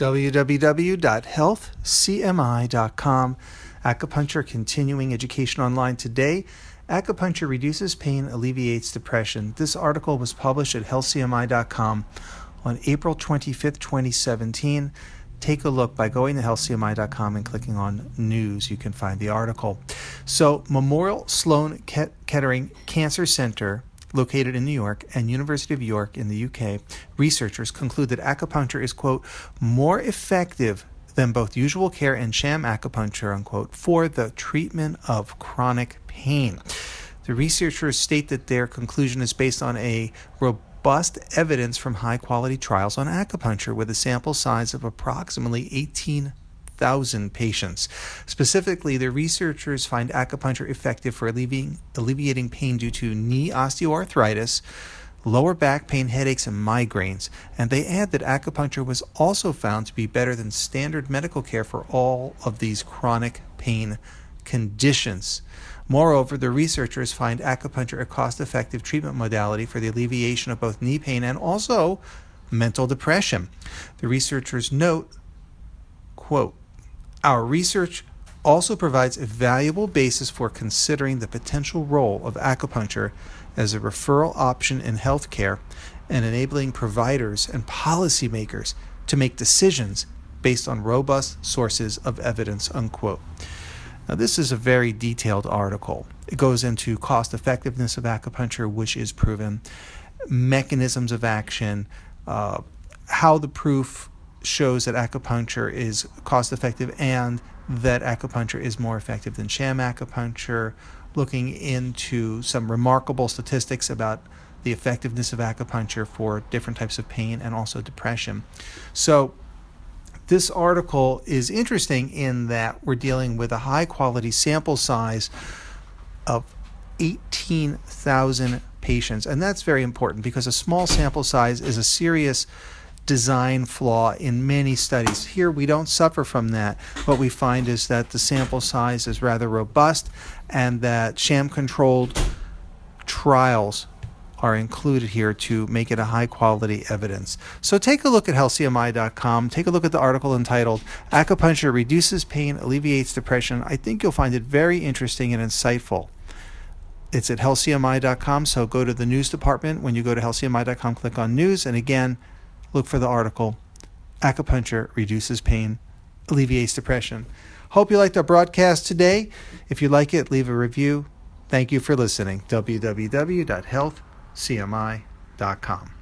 www.healthcmi.com. Acupuncture continuing education online today. Acupuncture reduces pain, alleviates depression. This article was published at healthcmi.com on April 25th, 2017. Take a look by going to healthcmi.com and clicking on news. You can find the article. So, Memorial Sloan Kettering Cancer Center located in New York, and University of York in the UK, researchers conclude that acupuncture is, quote, more effective than both usual care and sham acupuncture, unquote, for the treatment of chronic pain. The researchers state that their conclusion is based on a robust evidence from high quality trials on acupuncture with a sample size of approximately 18 1,000 patients. Specifically, the researchers find acupuncture effective for alleviating, alleviating pain due to knee osteoarthritis, lower back pain, headaches, and migraines. And they add that acupuncture was also found to be better than standard medical care for all of these chronic pain conditions. Moreover, the researchers find acupuncture a cost effective treatment modality for the alleviation of both knee pain and also mental depression. The researchers note, quote, our research also provides a valuable basis for considering the potential role of acupuncture as a referral option in healthcare and enabling providers and policymakers to make decisions based on robust sources of evidence unquote. Now this is a very detailed article. It goes into cost effectiveness of acupuncture which is proven mechanisms of action uh, how the proof shows that acupuncture is cost effective and that acupuncture is more effective than sham acupuncture, looking into some remarkable statistics about the effectiveness of acupuncture for different types of pain and also depression. So, this article is interesting in that we're dealing with a high quality sample size of 18,000 patients. And that's very important because a small sample size is a serious design flaw in many studies. Here we don't suffer from that. What we find is that the sample size is rather robust and that sham controlled trials are included here to make it a high quality evidence. So take a look at healthcmi.com. Take a look at the article entitled Acupuncture Reduces Pain, Alleviates Depression. I think you'll find it very interesting and insightful. It's at healthcmi.com, so go to the news department. When you go to healthcmi.com, click on news. And again, look for the article Acupuncture Reduces Pain, Alleviates Depression. Hope you liked our broadcast today. If you like it, leave a review. Thank you for listening. www.healthcmi.com.